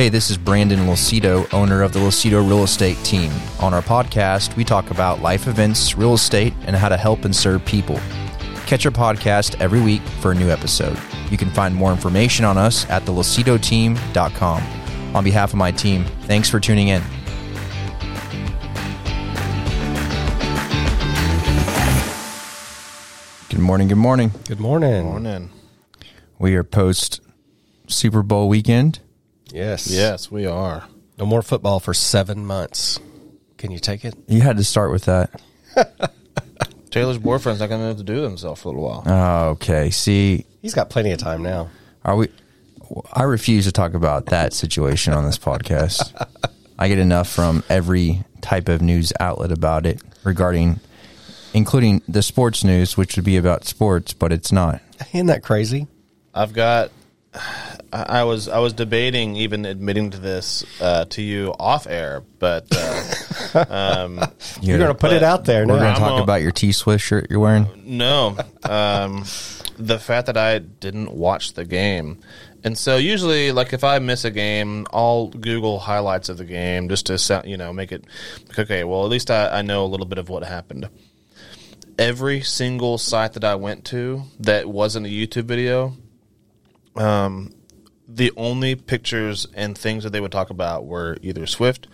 Hey, this is Brandon Lucido, owner of the Lucido Real Estate Team. On our podcast, we talk about life events, real estate, and how to help and serve people. Catch our podcast every week for a new episode. You can find more information on us at thelucidoteam.com. On behalf of my team, thanks for tuning in. Good morning. Good morning. Good morning. Morning. We are post Super Bowl weekend. Yes. Yes, we are. No more football for seven months. Can you take it? You had to start with that. Taylor's boyfriend's not going to know what to do with himself for a little while. Oh, okay. See, He's got plenty of time now. are we? I refuse to talk about that situation on this podcast. I get enough from every type of news outlet about it regarding, including the sports news, which would be about sports, but it's not. Isn't that crazy? I've got. I I was I was debating even admitting to this uh, to you off air, but uh, um, You're going to put it out there We're now. going to talk a- about your T Swift shirt you're wearing. no, um, the fact that I didn't watch the game, and so usually, like if I miss a game, I'll Google highlights of the game just to sound, you know make it okay. Well, at least I, I know a little bit of what happened. Every single site that I went to that wasn't a YouTube video, um, the only pictures and things that they would talk about were either Swift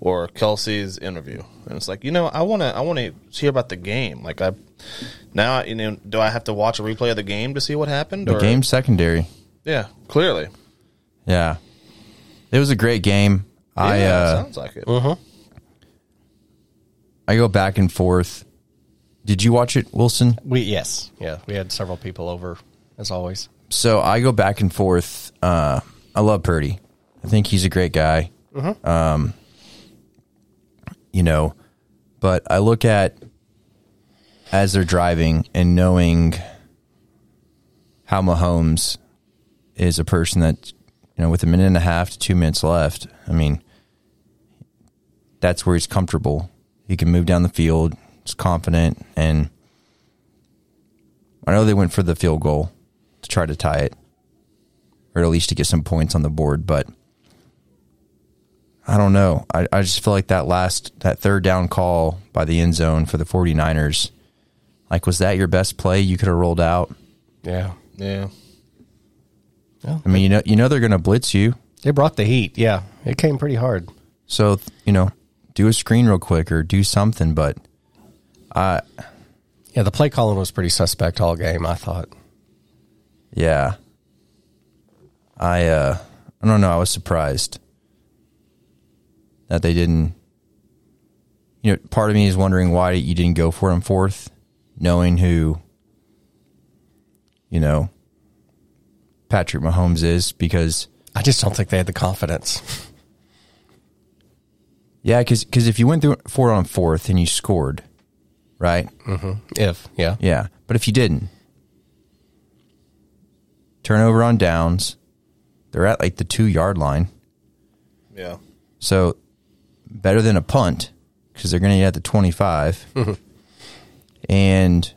or Kelce's interview, and it's like you know I want to I want to hear about the game. Like I now you know do I have to watch a replay of the game to see what happened? The or, game's secondary. yeah, clearly. Yeah. It was a great game. I uh, sounds like it. Uh-huh. I go back and forth. Did you watch it, Wilson? We yes, yeah. We had several people over as always. So I go back and forth. Uh, I love Purdy. I think he's a great guy. Um, you know, but I look at as they're driving and knowing how Mahomes is a person that you know with a minute and a half to two minutes left. I mean, that's where he's comfortable. He can move down the field. He's confident, and I know they went for the field goal try to tie it, or at least to get some points on the board. But I don't know. I, I just feel like that last, that third down call by the end zone for the 49ers, like, was that your best play you could have rolled out? Yeah. Yeah. I mean, you know, you know they're going to blitz you. They brought the heat. Yeah. It came pretty hard. So, you know, do a screen real quick or do something. But I Yeah, the play calling was pretty suspect all game, I thought. Yeah, I, uh, I don't know. I was surprised that they didn't. You know, part of me is wondering why you didn't go for him fourth, knowing who, you know, Patrick Mahomes is. Because I just don't think they had the confidence. yeah, because if you went through four on fourth and you scored, right? If, yeah. Yeah, but if you didn't, turnover on downs, they're at like the two yard line. Yeah. So better than a punt because they're going to get at the 25. and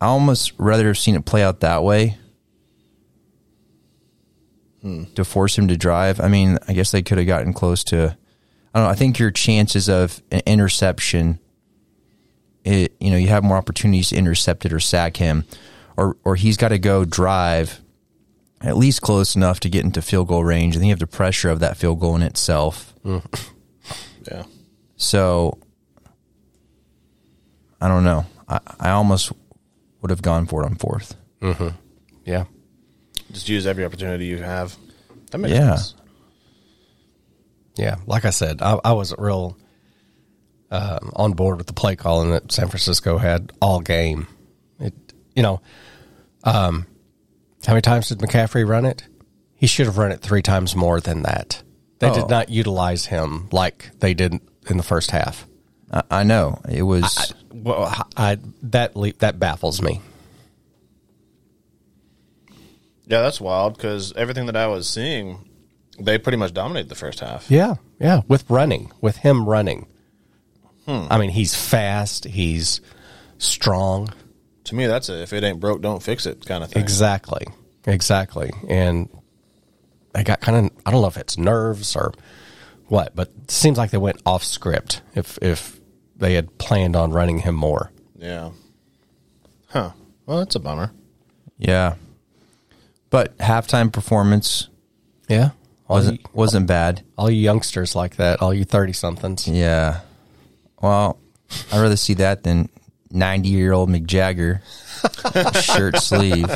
I almost rather have seen it play out that way hmm. to force him to drive. I mean, I guess they could have gotten close to. I don't know. I think your chances of an interception, it, you know, you have more opportunities to intercept it or sack him, or or he's got to go drive at least close enough to get into field goal range, and then you have the pressure of that field goal in itself. Yeah. So I don't know. I, I almost would have gone for it on fourth. Yeah. Just use every opportunity you have. That makes Yeah. sense. Yeah, like I said, I, I wasn't real um, on board with the play calling that San Francisco had all game. It, you know, um, how many times did McCaffrey run it? He should have run it three times more than that. They Oh. did not utilize him like they did in the first half. I, I know it was. Well, I, that le- that baffles me. Yeah, that's wild because everything that I was seeing, they pretty much dominated the first half. Yeah, yeah, with running, with him running. I mean, he's fast. He's strong. To me, that's a if it ain't broke, don't fix it kind of thing. Exactly. Exactly. And I got kind of I don't know if it's nerves or what, but it seems like they went off script. If if they had planned on running him more, Yeah. Huh. Well, that's a bummer. Yeah. But halftime performance yeah, wasn't wasn't bad. all you youngsters like that, all you thirty somethings. Yeah. Well, I'd rather see that than 90 year old Mick Jagger, shirt sleeve.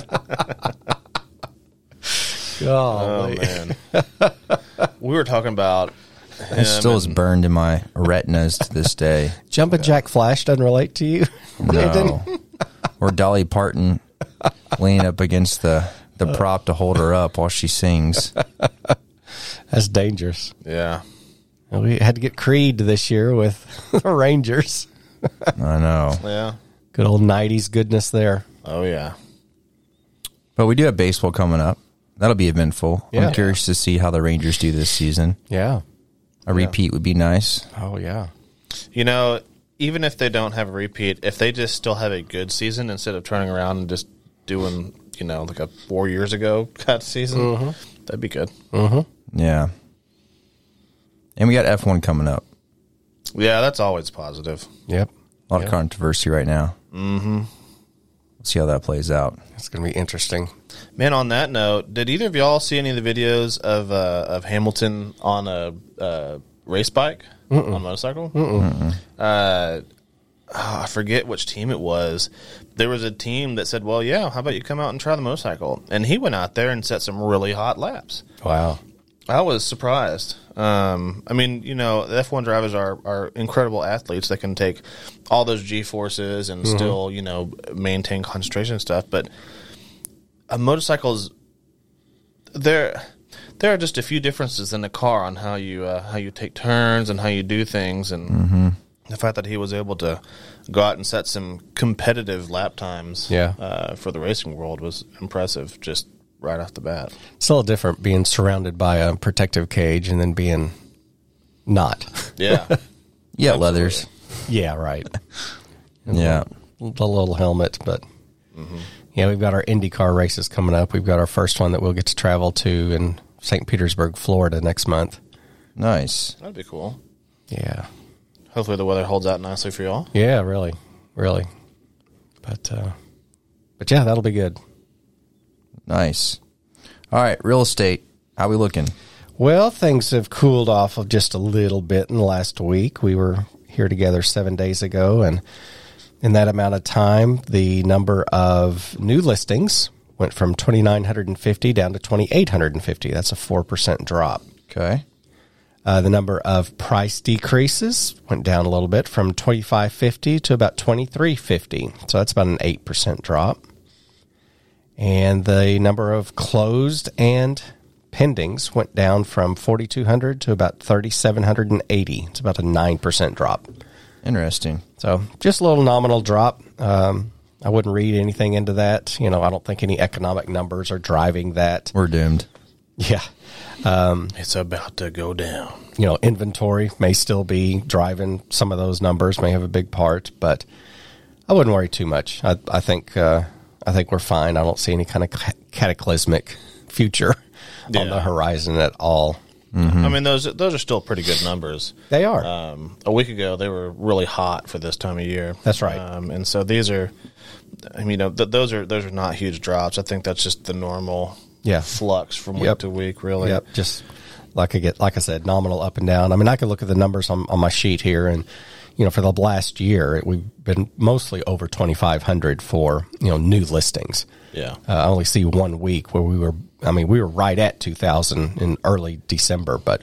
Oh man. we were talking about It still is burned in my retinas to this day. Jumping Jack Flash doesn't relate to you. No. or Dolly Parton leaning up against the, the uh. prop to hold her up while she sings. That's dangerous. Yeah. We had to get Creed this year with the Rangers. I know. Yeah. Good old '90s goodness there. Oh yeah. But we do have baseball coming up. That'll be eventful. Yeah. I'm curious to see how the Rangers do this season. Yeah. A repeat would be nice. Oh yeah. You know, even if they don't have a repeat, if they just still have a good season instead of turning around and just doing, you know, like a four years ago cut season, mm-hmm. that'd be good. Mm-hmm. Yeah. And we got F1 coming up. Yeah, that's always positive. Yep. A lot Yeah. of controversy right now. Mm-hmm. Let's see how that plays out. It's going to be interesting. Man, on that note, did either of y'all see any of the videos of uh, of Hamilton on a uh, race bike on a motorcycle? Uh, oh, I forget which team it was. There was a team that said, "Well, yeah, how about you come out and try the motorcycle?" And he went out there and set some really hot laps. Wow. I was surprised. Um, I mean, you know, the F1 drivers are, are incredible athletes that can take all those G forces and still, you know, maintain concentration and stuff. But a motorcycle is there. There are just a few differences in the car on how you uh, how you take turns and how you do things, and the fact that he was able to go out and set some competitive lap times, Yeah. uh, for the racing world was impressive. Just right off the bat. It's a little different being surrounded by a protective cage and then being not. Yeah. Yeah, leathers. yeah, right. Yeah. The little helmet, but yeah, we've got our IndyCar races coming up. We've got our first one that we'll get to travel to in St. Petersburg, Florida next month. Nice. That'd be cool. Yeah. Hopefully the weather holds out nicely for y'all. Yeah, really. Really. But uh but yeah, that'll be good. Nice. All right, real estate. How we looking? Well, things have cooled off of just a little bit in the last week. We were here together seven days ago, and in that amount of time, the number of new listings went from 2,950 down to 2,850. That's a 4% drop. Okay. Uh, the number of price decreases went down a little bit from 2550 to about 2350. So that's about an 8% drop. And the number of closed and pendings went down from 4200 to about 3780. It's about a 9% drop. Interesting. So just a little nominal drop. Um, I wouldn't read anything into that. You know, I don't think any economic numbers are driving that. We're doomed. Yeah. It's about to go down. you know, inventory may still be driving some of those numbers, may have a big part, but I wouldn't worry too much. I, I think uh, I think we're fine. I don't see any kind of cataclysmic future on the horizon at all. I mean, those those are still pretty good numbers. They are. Um, a week ago, they were really hot for this time of year. That's right. Um, and so these are, I mean, you know, th- those are those are not huge drops. I think that's just the normal Yeah. flux from week Yep. to week. Really. Yep, just like I get, like I said, nominal up and down. I mean, I could look at the numbers on, on my sheet here, and you know, for the last year, it, we've been mostly over twenty five hundred for you know new listings. Yeah. Uh, I only see one week where we were. I mean, we were right at two thousand in early December, but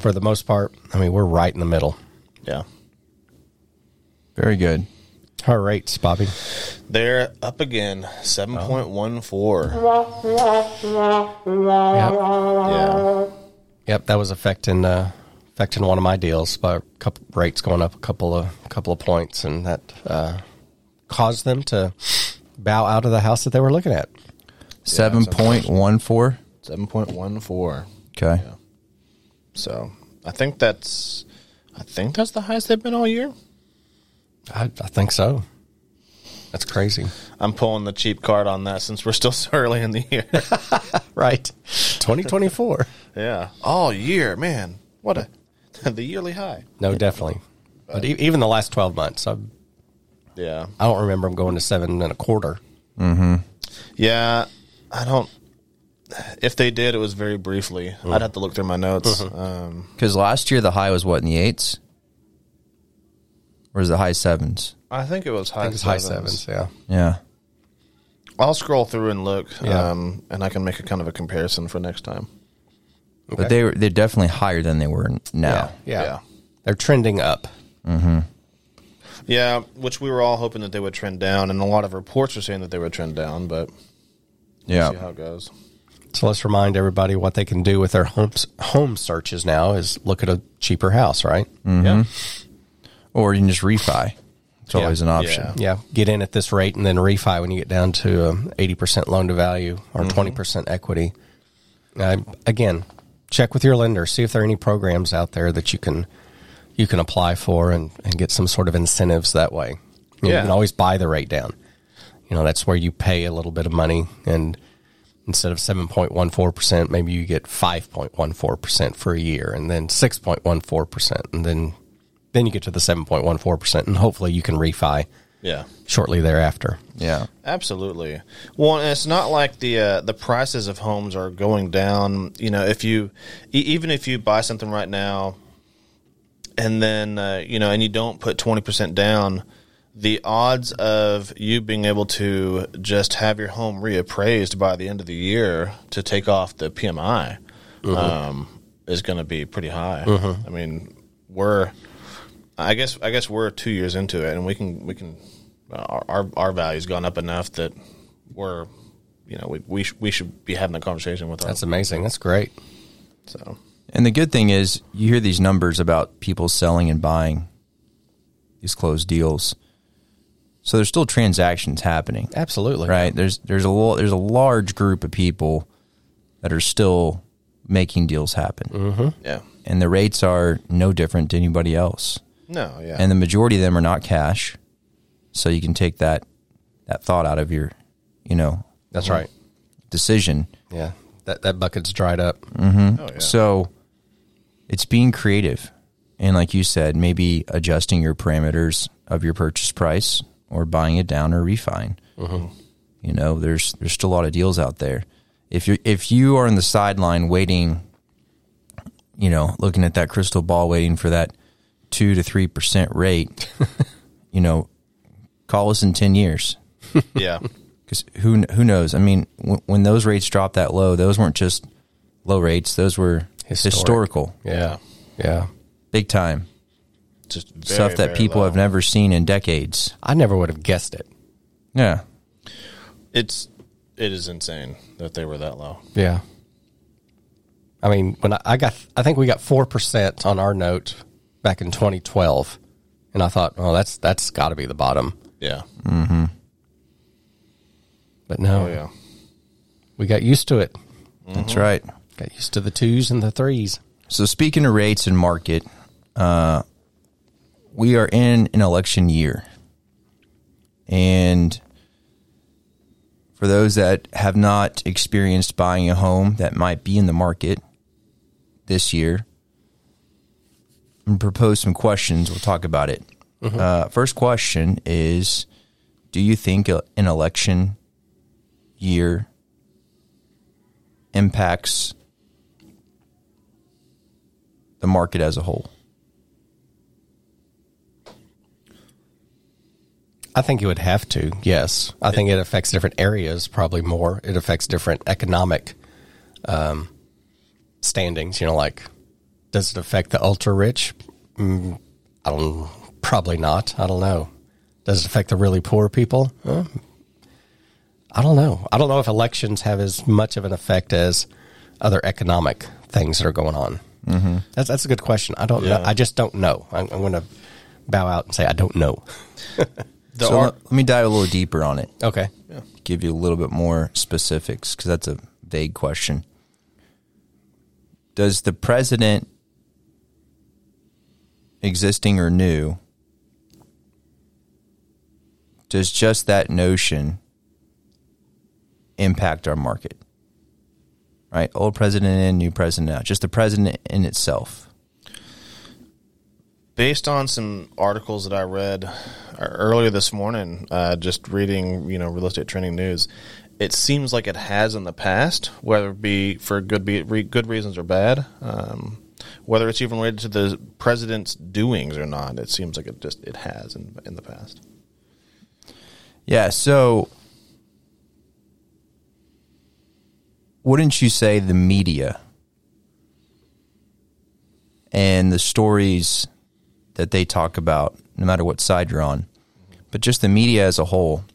for the most part, I mean, we're right in the middle. Yeah. Very good. Our rates, Bobby. They're up again, seven point one four. Yep. Yeah. Yep, that was affecting uh, affecting one of my deals by a couple rates going up a couple of couple of points, and that uh, caused them to bow out of the house that they were looking at. 7.14. Seven point one four. Okay. So I think that's, I think that's the highest they've been all year. I, I think so. That's crazy, I'm pulling the cheap card on that since we're still so early in the year. right? 2024. Yeah, all year, man. What a the yearly high. No, definitely. But e- even the last 12 months, I, Yeah, I don't remember them going to seven and a quarter. yeah. I don't. If they did, it was very briefly. I'd have to look through my notes. Um, Because last year the high was what in the eights, or is it high sevens? I think it was high. I think it's high sevens. Yeah. Yeah, I'll scroll through and look, Yeah. um, and I can make a kind of a comparison for next time. But they were they're definitely higher than they were now. Yeah. Yeah. They're trending up. Yeah, which we were all hoping that they would trend down, and a lot of reports are saying that they would trend down, but Yeah, see how it goes. So let's remind everybody what they can do with their home, home searches now is look at a cheaper house, right? Yeah, or you can just refi. It's always an option. Yeah. Yeah. Get in at this rate and then refi when you get down to um, 80% loan to value or 20% equity. Uh, again, check with your lender, see if there are any programs out there that you can you can apply for and, and get some sort of incentives that way. You, know, you can always buy the rate down. You know, that's where you pay a little bit of money and instead of 7.14%, maybe you get 5.14% for a year and then 6.14% and then then you get to the 7.14% and hopefully you can refi yeah, shortly thereafter. Yeah, absolutely. Well, and it's not like the uh, the prices of homes are going down. You know, if you e- even if you buy something right now, and then uh, you know, and you don't put twenty percent down. The odds of you being able to just have your home reappraised by the end of the year to take off the PMI um, is going to be pretty high. I mean, we're I guess I guess we're two years into it, and we can we can our our, our value's gone up enough that we're you know we we, sh- we should be having a conversation with That's us. amazing. That's great. So and the good thing is you hear these numbers about people selling and buying these closed deals. So there's still transactions happening. Absolutely. right? There's there's a lo- there's a large group of people that are still making deals happen, mm-hmm. yeah, and the rates are no different to anybody else. No, yeah, And the majority of them are not cash, so you can take that that thought out of your, you know, That's uh, right. decision. Yeah. That that bucket's dried up. Mm-hmm. oh, yeah. So it's being creative, and like you said, maybe adjusting your parameters of your purchase price or buying it down or refining. Mm-hmm. You know, there's there's still a lot of deals out there. If you if you are on the sideline waiting, you know, looking at that crystal ball, waiting for that two to three percent rate, you know, call us in ten years yeah, because who who knows? I mean, when, when those rates dropped that low, those weren't just low rates; those were Historic. historical, Yeah. Yeah. big time just very, stuff that people low. have never seen in decades. I never would have guessed it. Yeah, It's it is insane that they were that low. Yeah. I mean, when I, I got, I think we got 4% on our note back in 2012. And I thought, oh, that's, that's got to be the bottom. Yeah, But no, oh yeah, we got used to it. that's right. Got used to the twos and the threes. So speaking of rates and market, uh, we are in an election year, and for those that have not experienced buying a home that might be in the market this year, and propose some questions. We'll talk about it. Uh, first question is: Do you think a- an election year impacts the market as a whole? I think it would have to. Yes, I think it affects different areas probably more. It affects different economic um, standings. You know, like does it affect the ultra rich? Mm, I don't. Probably not. I don't know. Does it affect the really poor people? Uh, I don't know. I don't know if elections have as much of an effect as other economic things that are going on. Mm-hmm. That's that's a good question. I don't know. I just don't know. I'm, I'm going to bow out and say I don't know. so ar- let, let me dive a little deeper on it. Okay. Give you a little bit more specifics because that's a vague question. Does the president, existing or new, does just that notion impact our market? right? Old president in, new president out. Just the president in itself. based on some articles that I read uh, earlier this morning, uh, just reading, you know, real estate trending news, it seems like it has in the past, whether it be for good be re, good reasons or bad, um, whether it's even related to the president's doings or not. It seems like it just it has in in the past. Yeah. So, wouldn't you say the media and the stories that they talk about, no matter what side you're on, but just the media as a whole,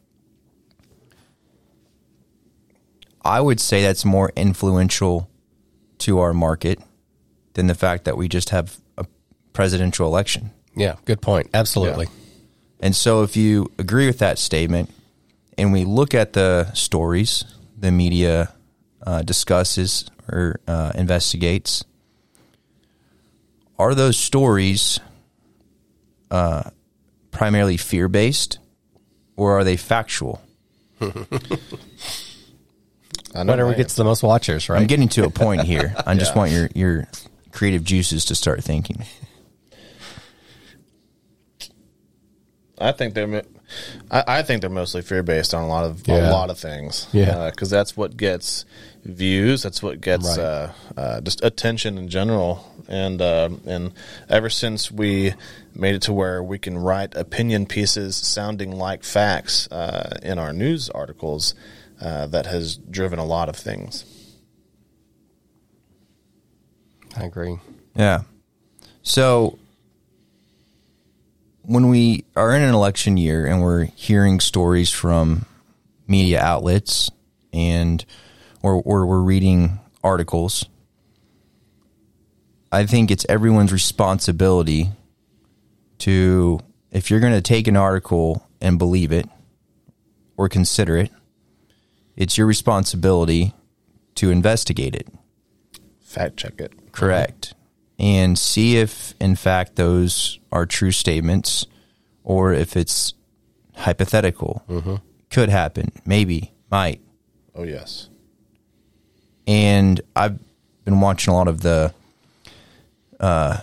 I would say that's more influential to our market than the fact that we just have a presidential election. Yeah, good point. Absolutely. And so, if you agree with that statement, and we look at the stories the media uh, discusses or uh, investigates, are those stories uh, primarily fear based or are they factual? I know Whatever I am. gets the most watchers, right? I'm getting to a point here. I just want your, your creative juices to start thinking. I think they're. I, I think they're mostly fear based on a lot of Yeah. a lot of things. Yeah. because that's what gets views. That's what gets Right. uh, uh, just attention in general. And uh, and ever since we made it to where we can write opinion pieces sounding like facts uh, in our news articles, uh, that has driven a lot of things. I agree. Yeah. So when we are in an election year and we're hearing stories from media outlets and or, or we're reading articles, I think it's everyone's responsibility to if you're going to take an article and believe it or consider it, it's your responsibility to investigate it. Fact check it. Correct. And see if, in fact, those are true statements or if it's hypothetical. Could happen. Maybe. Might. Oh yes. And I've been watching a lot of the uh,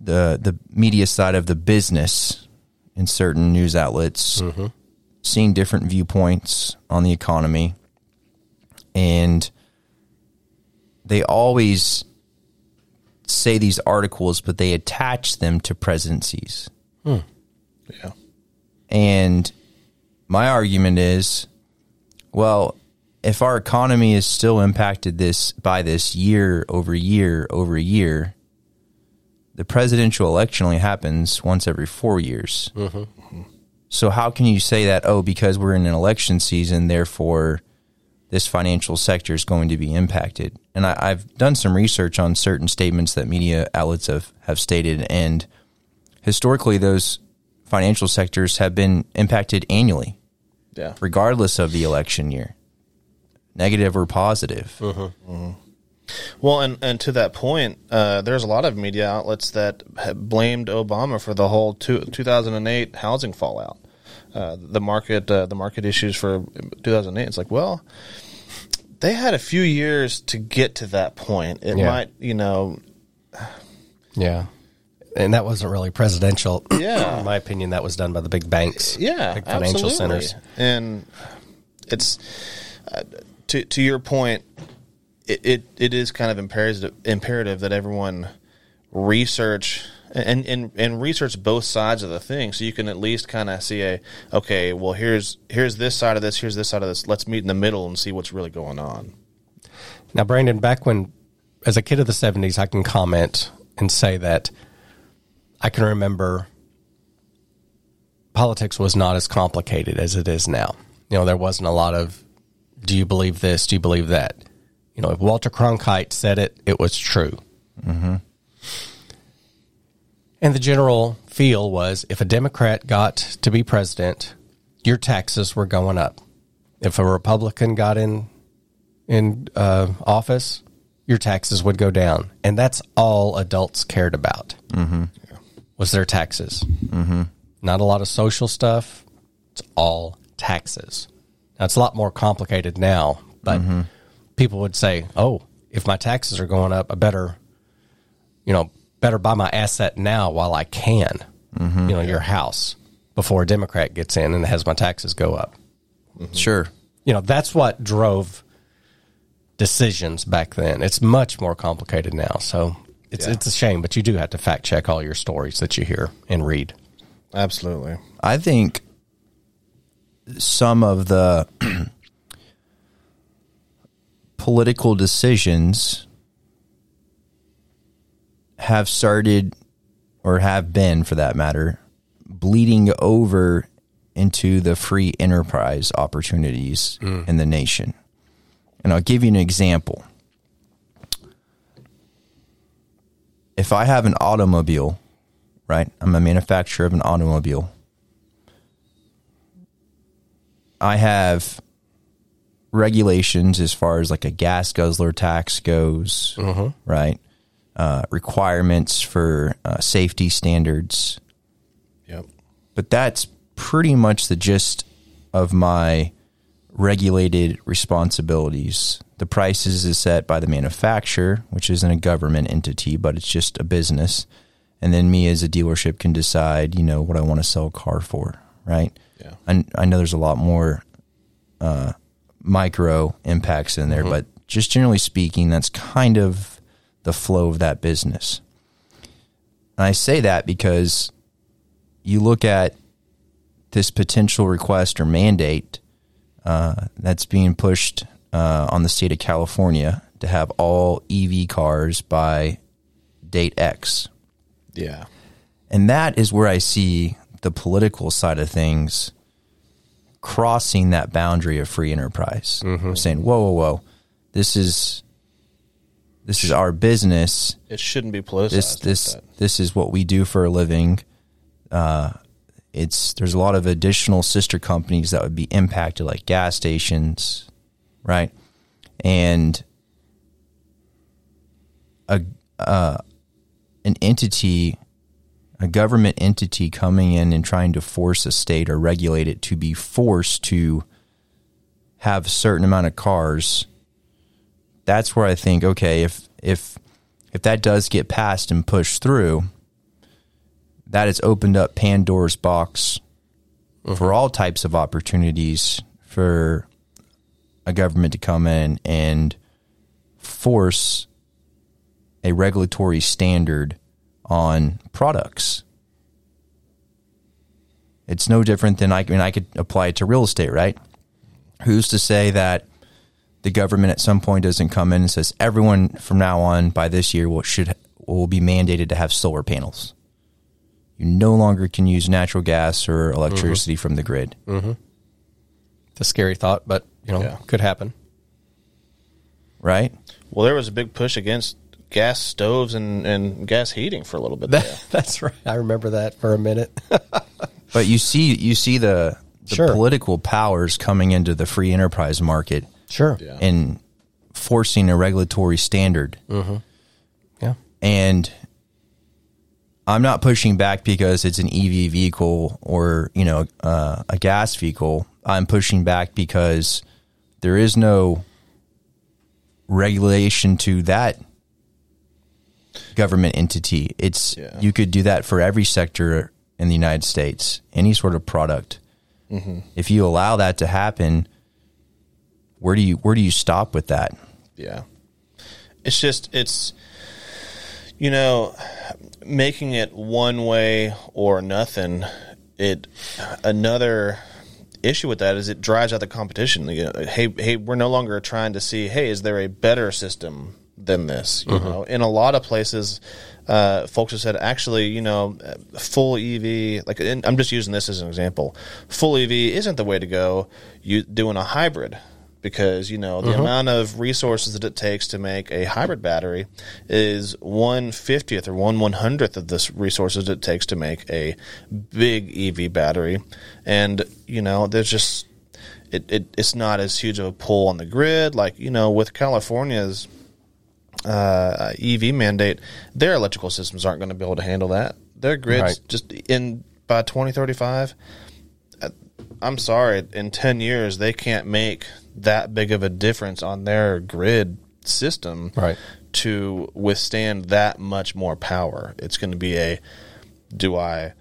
the the media side of the business in certain news outlets, seeing different viewpoints on the economy, and they always say these articles, but they attach them to presidencies. Hmm. Yeah. And my argument is, well, if our economy is still impacted this by this year over year over year, the presidential election only happens once every four years. Mm-hmm. So how can you say that? Oh, because we're in an election season, therefore this financial sector is going to be impacted. And I, I've done some research on certain statements that media outlets have, have stated, and historically, those financial sectors have been impacted annually, Yeah. regardless of the election year, negative or positive. Well, and, and to that point, uh, there's a lot of media outlets that have blamed Obama for the whole two, 2008 housing fallout, uh, the market uh, the market issues for 2008. It's like, well, they had a few years to get to that point. It Yeah. might, you know, Yeah. And that wasn't really presidential. Yeah. In my opinion, that was done by the big banks. yeah, Big financial absolutely. centers. and it's uh, to to your point. It, it, it is kind of imperative imperative that everyone research and, and and research both sides of the thing so you can at least kind of see a okay well here's here's this side of this here's this side of this let's meet in the middle and see what's really going on Now, Brandon, back when, as a kid of the 70s, I can comment and say that I can remember politics was not as complicated as it is now. You know, there wasn't a lot of, do you believe this? Do you believe that? You know, if Walter Cronkite said it, it was true. Mm-hmm. And the general feel was if a Democrat got to be president, your taxes were going up. If a Republican got in in uh, office, your taxes would go down, and that's all adults cared about. Mm-hmm. Was their taxes? Mm-hmm. Not a lot of social stuff. It's all taxes. Now it's a lot more complicated now, but people would say, "Oh, if my taxes are going up, I better, you know, better buy my asset now while I can. You know, your house before a Democrat gets in and has my taxes go up. Sure. You know, that's what drove decisions back then. It's much more complicated now. So it's Yeah. it's a shame, but you do have to fact check all your stories that you hear and read. Absolutely. I think some of the political decisions have started, or have been for that matter, bleeding over into the free enterprise opportunities mm. in the nation. And I'll give you an example. If I have an automobile, right? I'm a manufacturer of an automobile. I have regulations as far as like a gas guzzler tax goes, uh-huh. right? Uh, requirements for uh, safety standards. Yep. But that's pretty much the gist of my regulated responsibilities. The prices is set by the manufacturer, which isn't a government entity, but it's just a business. And then me as a dealership can decide, you know, what I want to sell a car for, right? Yeah. I, I know there's a lot more uh, micro impacts in there, but just generally speaking, that's kind of the flow of that business. And I say that because you look at this potential request or mandate uh, that's being pushed uh, on the state of California to have all EV cars by date X. Yeah. And that is where I see the political side of things crossing that boundary of free enterprise. Saying, whoa, whoa, whoa, this is this is our business. It shouldn't be politicized. This like this that. this is what we do for a living. Uh, it's there's a lot of additional sister companies that would be impacted, like gas stations, right? And a uh, an entity, a government entity coming in and trying to force a state or regulate it to be forced to have a certain amount of cars. That's where I think, okay, if if if that does get passed and pushed through, that has opened up Pandora's box for uh-huh. all types of opportunities for a government to come in and force a regulatory standard on products. It's no different than I, I mean I could apply it to real estate, right? Who's to say that the government at some point doesn't come in and says everyone from now on by this year will should will be mandated to have solar panels. You no longer can use natural gas or electricity mm-hmm. from the grid. Mm-hmm. It's a scary thought, but you know, Yeah. could happen. Right? Well, there was a big push against gas stoves and, and gas heating for a little bit. There. That's right. I remember that for a minute. But you see you see the, the Sure. political powers coming into the free enterprise market sure. Yeah. and forcing a regulatory standard. Yeah. and I'm not pushing back because it's an EV vehicle or you know uh, a gas vehicle. I'm pushing back because there is no regulation to that government entity. It's Yeah. you could do that for every sector in the United States, any sort of product. If you allow that to happen, where do you where do you stop with that? Yeah. It's just it's you know making it one way or nothing it another issue with that is it drives out the competition. You know, hey hey we're no longer trying to see hey is there a better system than this? You know in a lot of places uh, folks have said actually you know full ev like i'm just using this as an example. Full ev isn't the way to go. You doing a hybrid because you know the amount of resources that it takes to make a hybrid battery is one fiftieth or one one hundredth of the resources it takes to make a big EV battery, and you know there's just it, it it's not as huge of a pull on the grid like you know with California's uh, EV mandate, their electrical systems aren't going to be able to handle that. Their grids Right. just in by twenty thirty five. I'm sorry, in 10 years, they can't make that big of a difference on their grid system Right. to withstand that much more power. It's going to be a do I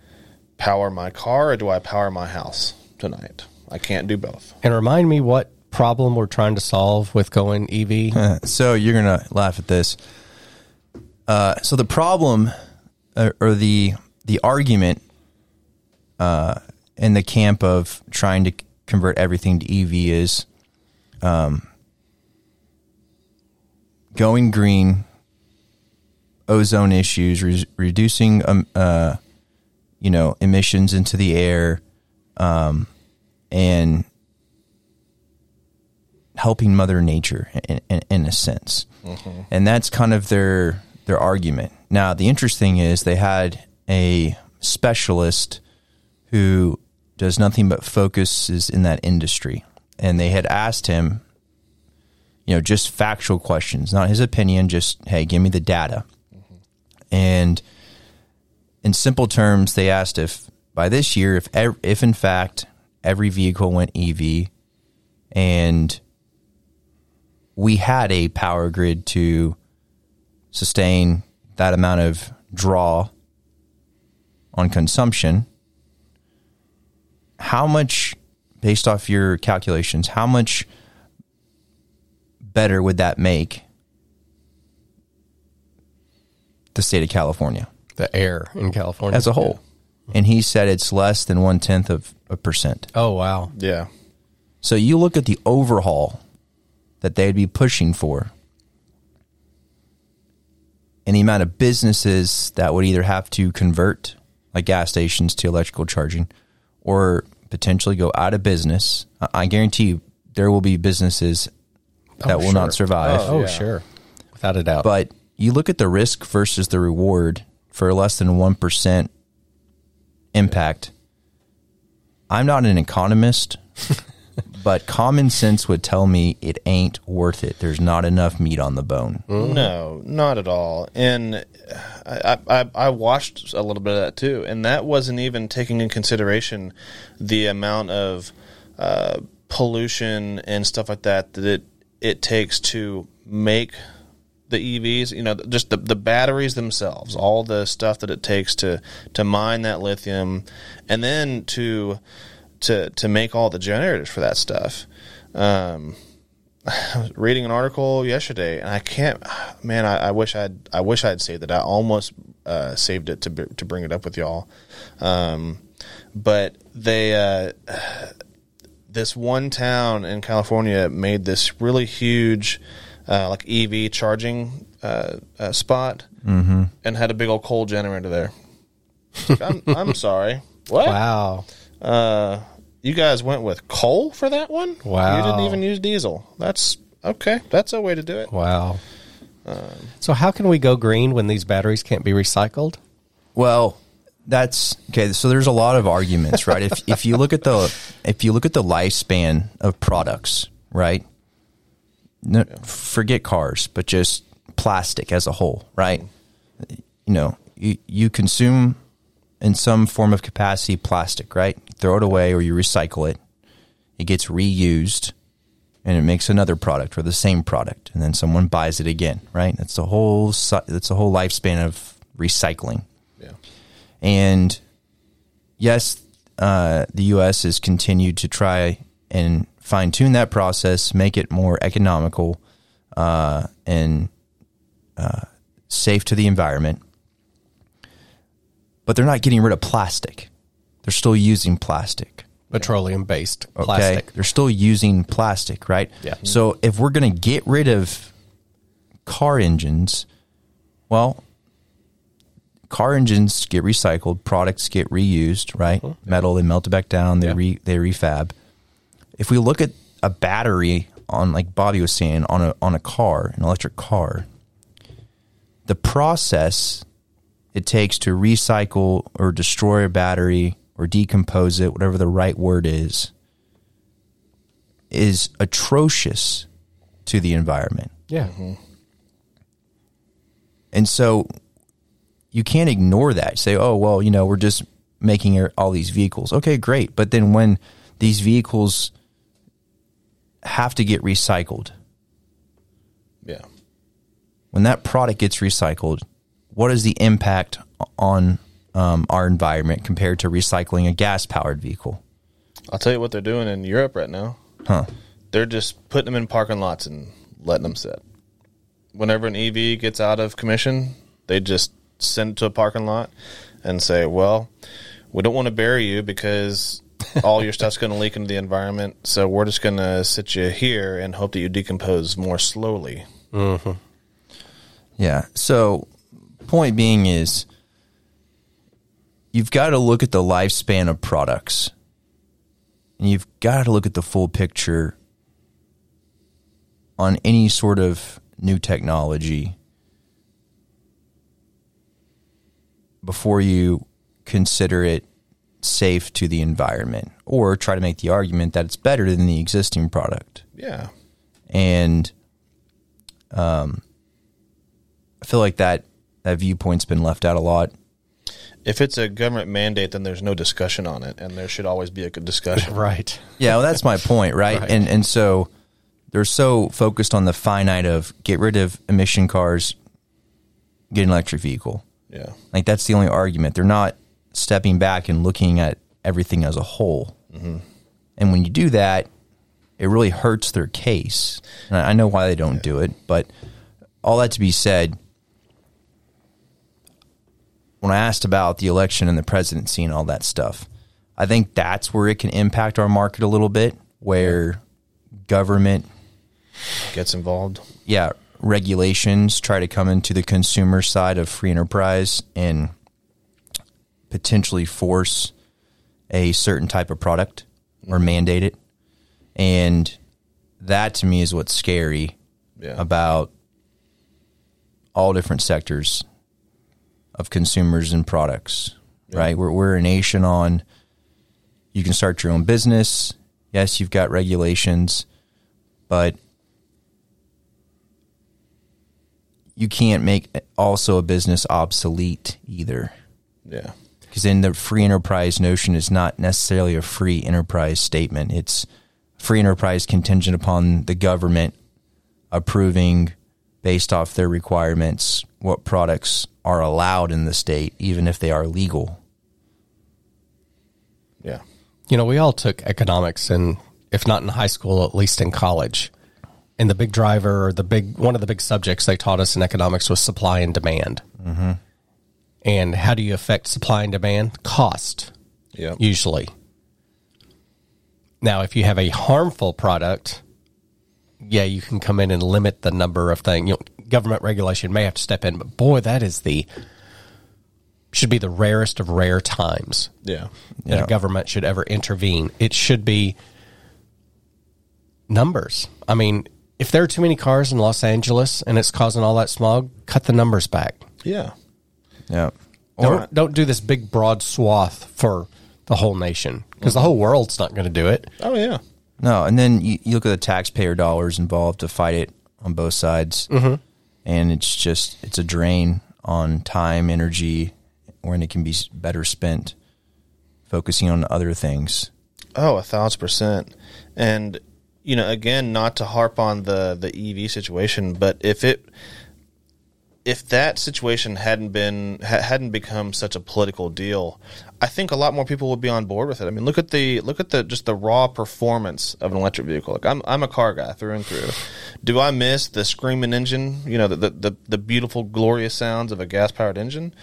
power my car or do I power my house tonight? I can't do both. And remind me what problem we're trying to solve with going EV. So you're gonna laugh at this. Uh, so the problem, uh, or the the argument, uh, in the camp of trying to convert everything to EV is, um, going green, ozone issues, re- reducing, um, uh, you know, emissions into the air, um, and helping Mother Nature in, in, in a sense, and that's kind of their their argument. Now, the interesting is they had a specialist who does nothing but focuses in that industry, and they had asked him, you know, just factual questions, not his opinion, just hey, give me the data, and in simple terms, they asked if by this year, if if in fact every vehicle went EV, and we had a power grid to sustain that amount of draw on consumption, how much, based off your calculations, how much better would that make the state of California the air in California as a whole? And he said it's less than one tenth of a percent. Oh wow. Yeah. So you look at the overhaul that they'd be pushing for and the amount of businesses that would either have to convert like gas stations to electrical charging or potentially go out of business. I- I guarantee you there will be businesses that Oh, will sure. not survive. Oh, oh, yeah. sure. Without a doubt. But you look at the risk versus the reward for less than 1% impact. I'm not an economist, but common sense would tell me it ain't worth it. There's not enough meat on the bone. No, not at all. And I, I I watched a little bit of that too, and that wasn't even taking in consideration the amount of uh, pollution and stuff like that that it it takes to make the EVs. You know, just the the batteries themselves, all the stuff that it takes to to mine that lithium, and then to to to make all the generators for that stuff. Um, I was reading an article yesterday, and I can't. Man, I, I wish I'd. I wish I'd saved it. I almost uh, saved it to to bring it up with y'all. Um, but they, uh, this one town in California made this really huge, uh, like EV charging uh, uh, spot, mm-hmm. and had a big old coal generator there. I'm, I'm sorry. What? wow. Uh, you guys went with coal for that one? Wow. You didn't even use diesel. That's okay. That's a way to do it. Wow. so how can we go green when these batteries can't be recycled? Well, that's okay. So there's a lot of arguments, right? if if you look at the if you look at the lifespan of products, right? No, Forget cars, but just plastic as a whole, right? You know, you, you consume in some form of capacity plastic, right? Throw it away or you recycle it. It gets reused and it makes another product or the same product and then someone buys it again, right? That's the whole that's the whole lifespan of recycling. Yeah. And yes, uh, the U.S. has continued to try and fine tune that process, make it more economical uh, and uh, safe to the environment. But they're not getting rid of plastic. They're still using plastic. Petroleum based Okay. plastic. They're still using plastic, right? Yeah. So if we're going to get rid of car engines, well, car engines get recycled, products get reused, right? Uh-huh. Metal, they melt it back down, they Yeah. re they refab. If we look at a battery on like Bobby was saying on a on a car, an electric car, the process it takes to recycle or destroy a battery or decompose it, whatever the right word is, is atrocious to the environment. Yeah. Mm-hmm. And so you can't ignore that. Say, oh, well, you know, we're just making all these vehicles. Okay, great. But then when these vehicles have to get recycled, Yeah. when that product gets recycled, what is the impact on um, our environment compared to recycling a gas powered vehicle? I'll tell you what they're doing in Europe right now. Huh. They're just putting them in parking lots and letting them sit. Whenever an EV gets out of commission, they just send it to a parking lot and say, "Well, we don't want to bury you because all your stuff's going to leak into the environment, so we're just going to sit you here and hope that you decompose more slowly." Yeah. So, point being is you've got to look at the lifespan of products. And you've got to look at the full picture on any sort of new technology before you consider it safe to the environment or try to make the argument that it's better than the existing product Yeah. and um, I feel like that that viewpoint's been left out a lot. If it's a government mandate, then there's no discussion on it, and there should always be a good discussion. Right. Yeah, well, that's my point, right? Right. And and so they're so focused on the finite of get rid of emission cars, get an electric vehicle. Yeah. Like that's the only argument. They're not stepping back and looking at everything as a whole. Mm-hmm. And when you do that, it really hurts their case. And I I know why they don't do it, but all that to be said, when I asked about the election and the presidency and all that stuff, I think that's where it can impact our market a little bit, where government Gets involved. yeah, regulations try to come into the consumer side of free enterprise and potentially force a certain type of product or mm-hmm. mandate it. And that to me is what's scary Yeah. about all different sectors of consumers and products, right? We're, we're a nation on you can start your own business. Yes, you've got regulations, but you can't make also a business obsolete either. Yeah. Because then the free enterprise notion is not necessarily a free enterprise statement. It's free enterprise contingent upon the government approving based off their requirements what products are allowed in the state, even if they are legal. Yeah. You know, we all took economics, and if not in high school, at least in college. And the big driver, or the big one of the big subjects they taught us in economics was supply and demand. Mm-hmm. And how do you affect supply and demand? Cost, Yeah. usually. Now, if you have a harmful product, yeah, you can come in and limit the number of things. You know, government regulation may have to step in, but boy, that is the should be the rarest of rare times Yeah. that a government should ever intervene. It should be numbers. I mean, if there are too many cars in Los Angeles and it's causing all that smog, cut the numbers back. Yeah. Yeah. Or Don't, don't do this big broad swath for the whole nation because the whole world's not going to do it. Oh yeah. No, and then you, you look at the taxpayer dollars involved to fight it on both sides, mm-hmm. and it's just it's a drain on time, energy, when it can be better spent focusing on other things. Oh, a thousand percent. And you know, again, not to harp on the the EV situation, but if it if that situation hadn't been ha- hadn't become such a political deal, I think a lot more people would be on board with it. I mean, look at the look at the just the raw performance of an electric vehicle. Like I'm I'm a car guy through and through. Do I miss the screaming engine? You know, the the the, the beautiful, glorious sounds of a gas powered engine.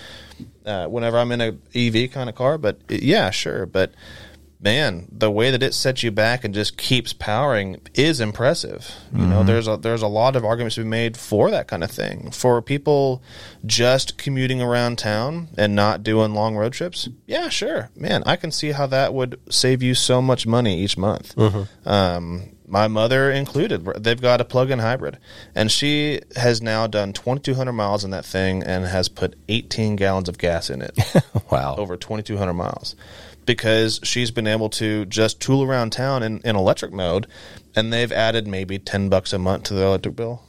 Uh, whenever I'm in a EV kind of car, but uh, yeah, sure, but man, the way that it sets you back and just keeps powering is impressive. You know, there's a there's a lot of arguments to be made for that kind of thing. For people just commuting around town and not doing long road trips, yeah, sure, man, I can see how that would save you so much money each month. Um, my mother included. They've got a plug-in hybrid, and she has now done 2,200 miles in that thing and has put 18 gallons of gas in it Wow. over 2,200 miles because she's been able to just tool around town in, in electric mode, and they've added maybe 10 bucks a month to the electric bill.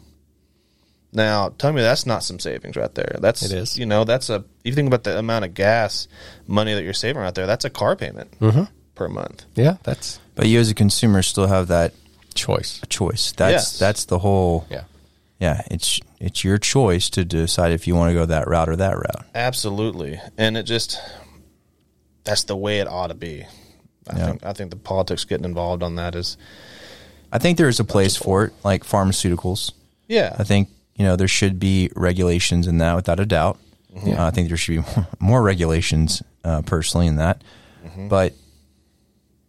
Now, tell me that's not some savings right there. That's It is. You know, that's a. If you think about the amount of gas money that you're saving right there, that's a car payment mm-hmm. per month. Yeah, that's But you as a consumer still have that choice. choice. That's Yes. that's the whole Yeah. yeah, it's it's your choice to decide if you want to go that route or that route. Absolutely, and it just that's the way it ought to be. I Yeah. think I think the politics getting involved on that is I think there is a place for it, like pharmaceuticals. yeah. I think you know there should be regulations in that, without a doubt. Uh, I think there should be more regulations, uh, personally, in that. But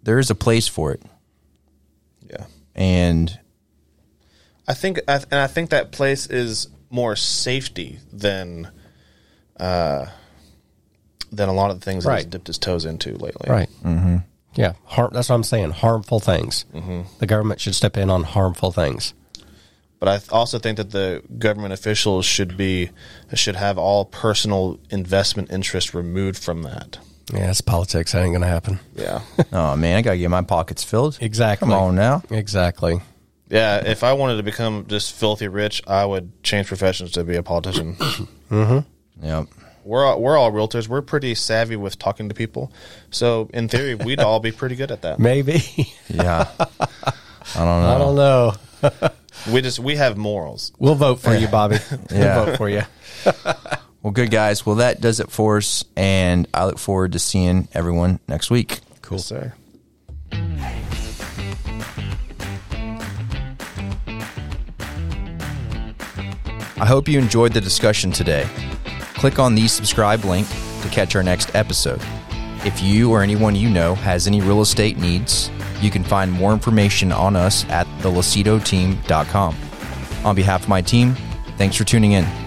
there is a place for it, yeah. and I think, I th- and I think that place is more safety than, uh, than a lot of the things that he's dipped his toes into lately. Right. Mm-hmm. Yeah. Harm, that's what I'm saying. Harmful things. The government should step in on harmful things. But I th- also think that the government officials should be should have all personal investment interest removed from that. Yeah, it's politics. That ain't going to happen. Yeah, oh man, I gotta get my pockets filled. Exactly. Come on now. Exactly. yeah. If I wanted to become just filthy rich, I would change professions to be a politician. Yep. We're all, we're all realtors. We're pretty savvy with talking to people, so in theory, we'd all be pretty good at that. Maybe. Yeah. I don't know. I don't know. We just we have morals. We'll vote for you, Bobby. Yeah. We'll vote for you. Well, good guys. Well, that does it for us, and I look forward to seeing everyone next week. Cool, sir. I hope you enjoyed the discussion today. Click on the subscribe link to catch our next episode. If you or anyone you know has any real estate needs, you can find more information on us at thelucidoteam.com. On behalf of my team, thanks for tuning in.